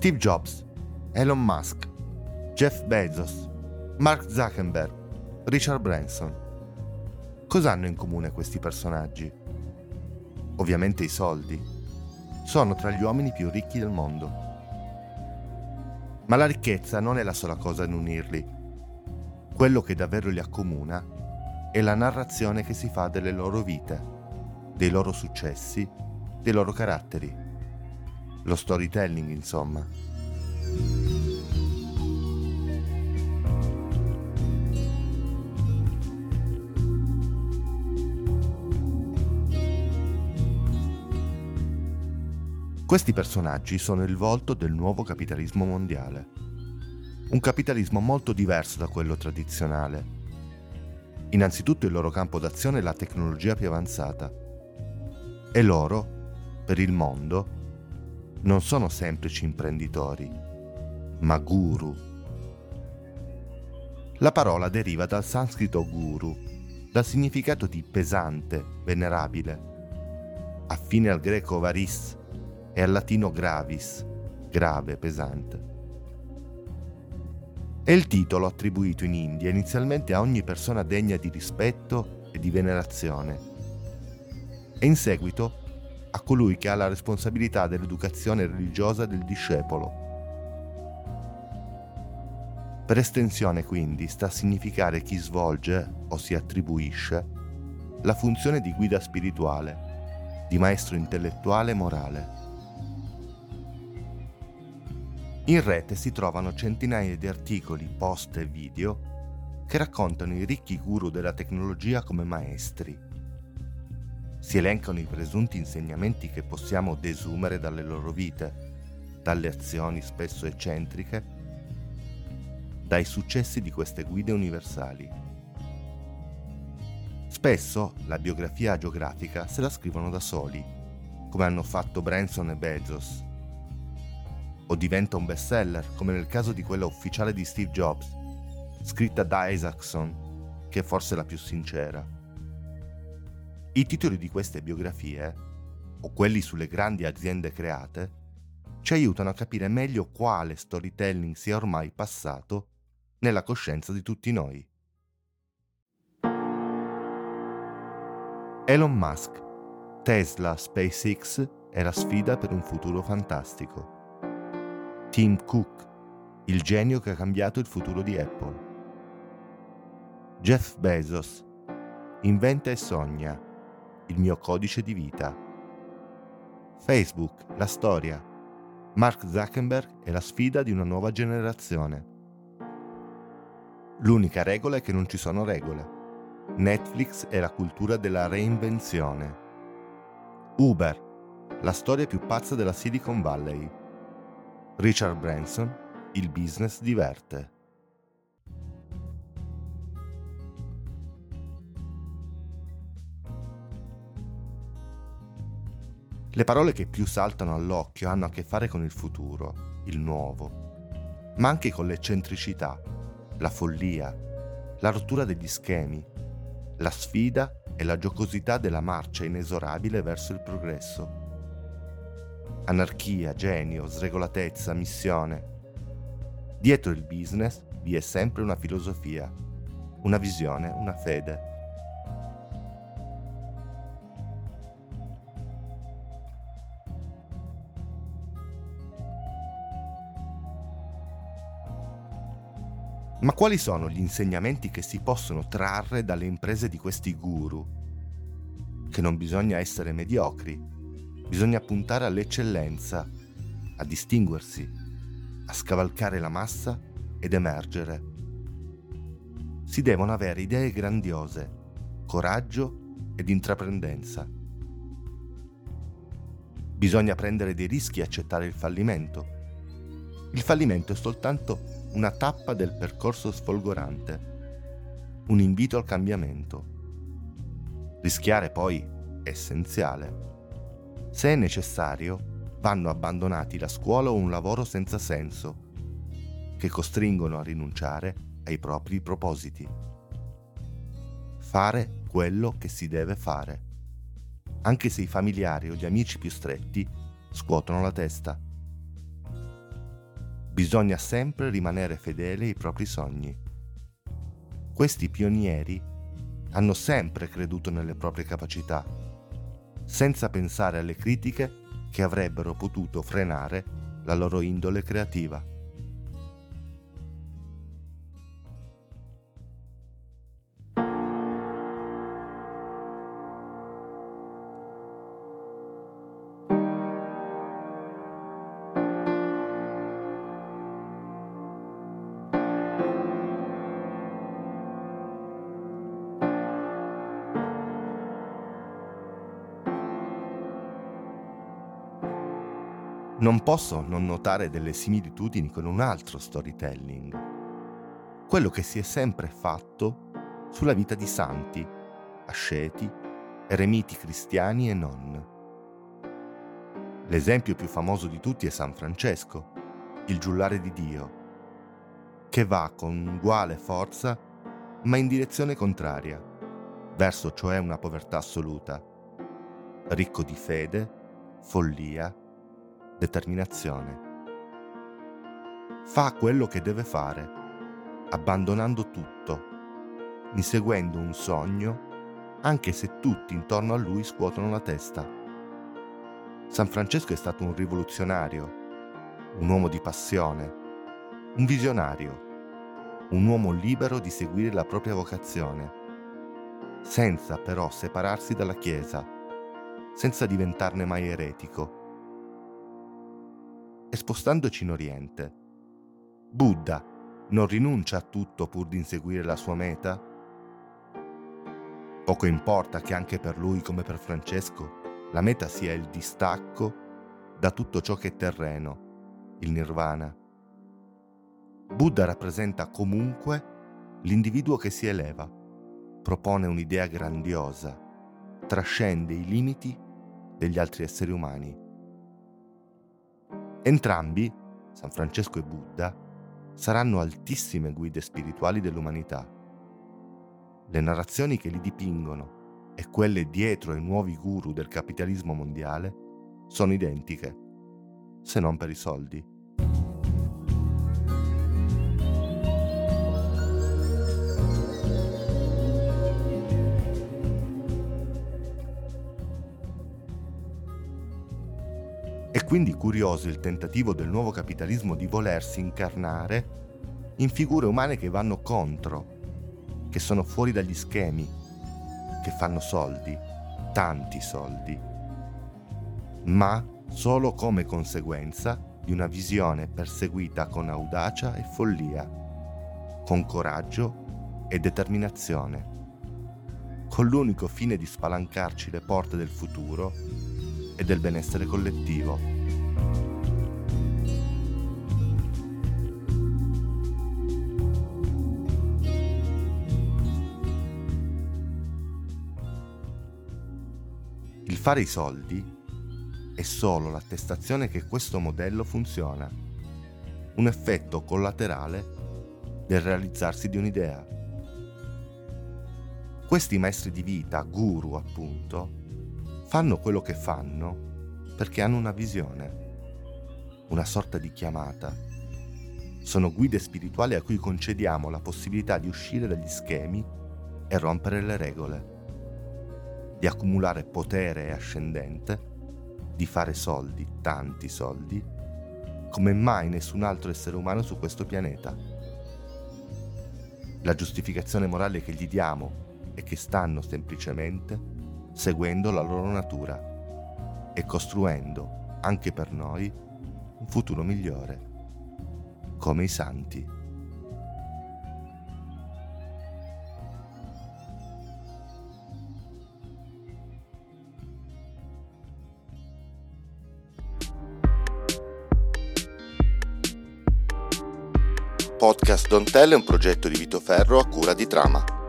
Steve Jobs, Elon Musk, Jeff Bezos, Mark Zuckerberg, Richard Branson. Cosa hanno in comune questi personaggi? Ovviamente i soldi. Sono tra gli uomini più ricchi del mondo. Ma la ricchezza non è la sola cosa in unirli. Quello che davvero li accomuna è la narrazione che si fa delle loro vite, dei loro successi, dei loro caratteri. Lo storytelling, insomma. Questi personaggi sono il volto del nuovo capitalismo mondiale. Un capitalismo molto diverso da quello tradizionale. Innanzitutto il loro campo d'azione è la tecnologia più avanzata. E loro, per il mondo, non sono semplici imprenditori, ma guru. La parola deriva dal sanscrito guru, dal significato di pesante, venerabile, affine al greco varis, e al latino gravis, grave, pesante. È il titolo attribuito in India inizialmente a ogni persona degna di rispetto e di venerazione e in seguito a colui che ha la responsabilità dell'educazione religiosa del discepolo. Per estensione quindi sta a significare chi svolge o si attribuisce la funzione di guida spirituale, di maestro intellettuale e morale. In rete si trovano centinaia di articoli, post e video che raccontano i ricchi guru della tecnologia come maestri. Si elencano i presunti insegnamenti che possiamo desumere dalle loro vite, dalle azioni spesso eccentriche, dai successi di queste guide universali. Spesso la biografia geografica se la scrivono da soli, come hanno fatto Branson e Bezos, o diventa un bestseller, come nel caso di quella ufficiale di Steve Jobs, scritta da Isaacson, che è forse la più sincera. I titoli di queste biografie, o quelli sulle grandi aziende create, ci aiutano a capire meglio quale storytelling sia ormai passato nella coscienza di tutti noi. Elon Musk, Tesla, SpaceX e la sfida per un futuro fantastico. Tim Cook, il genio che ha cambiato il futuro di Apple. Jeff Bezos, inventa e sogna, il mio codice di vita. Facebook, la storia. Mark Zuckerberg è la sfida di una nuova generazione. L'unica regola è che non ci sono regole. Netflix è la cultura della reinvenzione. Uber, la storia più pazza della Silicon Valley. Richard Branson, il business diverte. Le parole che più saltano all'occhio hanno a che fare con il futuro, il nuovo, ma anche con l'eccentricità, la follia, la rottura degli schemi, la sfida e la giocosità della marcia inesorabile verso il progresso anarchia, genio, sregolatezza, missione. Dietro il business vi è sempre una filosofia, una visione, una fede. Ma quali sono gli insegnamenti che si possono trarre dalle imprese di questi guru? Che non bisogna essere mediocri, Bisogna puntare all'eccellenza, a distinguersi, a scavalcare la massa ed emergere. Si devono avere idee grandiose, coraggio ed intraprendenza. Bisogna prendere dei rischi e accettare il fallimento. Il fallimento è soltanto una tappa del percorso sfolgorante, un invito al cambiamento. Rischiare poi è essenziale. Se è necessario, vanno abbandonati la scuola o un lavoro senza senso, che costringono a rinunciare ai propri propositi. Fare quello che si deve fare, anche se i familiari o gli amici più stretti scuotono la testa. Bisogna sempre rimanere fedeli ai propri sogni. Questi pionieri hanno sempre creduto nelle proprie capacità, senza pensare alle critiche che avrebbero potuto frenare la loro indole creativa. Non posso non notare delle similitudini con un altro storytelling, quello che si è sempre fatto sulla vita di santi, asceti, eremiti cristiani e non. L'esempio più famoso di tutti è San Francesco, il giullare di Dio, che va con uguale forza ma in direzione contraria, verso cioè una povertà assoluta, ricco di fede, follia determinazione. Fa quello che deve fare, abbandonando tutto, inseguendo un sogno, anche se tutti intorno a lui scuotono la testa. San Francesco è stato un rivoluzionario, un uomo di passione, un visionario, un uomo libero di seguire la propria vocazione, senza però separarsi dalla Chiesa, senza diventarne mai eretico e spostandoci in Oriente. Buddha non rinuncia a tutto pur di inseguire la sua meta? Poco importa che anche per lui come per Francesco la meta sia il distacco da tutto ciò che è terreno, il nirvana. Buddha rappresenta comunque l'individuo che si eleva, propone un'idea grandiosa, trascende i limiti degli altri esseri umani. Entrambi, San Francesco e Buddha, saranno altissime guide spirituali dell'umanità. Le narrazioni che li dipingono e quelle dietro ai nuovi guru del capitalismo mondiale sono identiche, se non per i soldi. Quindi curioso il tentativo del nuovo capitalismo di volersi incarnare in figure umane che vanno contro, che sono fuori dagli schemi, che fanno soldi, tanti soldi, ma solo come conseguenza di una visione perseguita con audacia e follia, con coraggio e determinazione, con l'unico fine di spalancarci le porte del futuro e del benessere collettivo. Fare i soldi è solo l'attestazione che questo modello funziona, un effetto collaterale del realizzarsi di un'idea. Questi maestri di vita, guru appunto, fanno quello che fanno perché hanno una visione, una sorta di chiamata. Sono guide spirituali a cui concediamo la possibilità di uscire dagli schemi e rompere le regole, di accumulare potere ascendente, di fare soldi, tanti soldi, come mai nessun altro essere umano su questo pianeta. La giustificazione morale che gli diamo è che stanno semplicemente seguendo la loro natura e costruendo, anche per noi, un futuro migliore, come i santi. Podcast Don't Tell è un progetto di Vito Ferro a cura di Trama.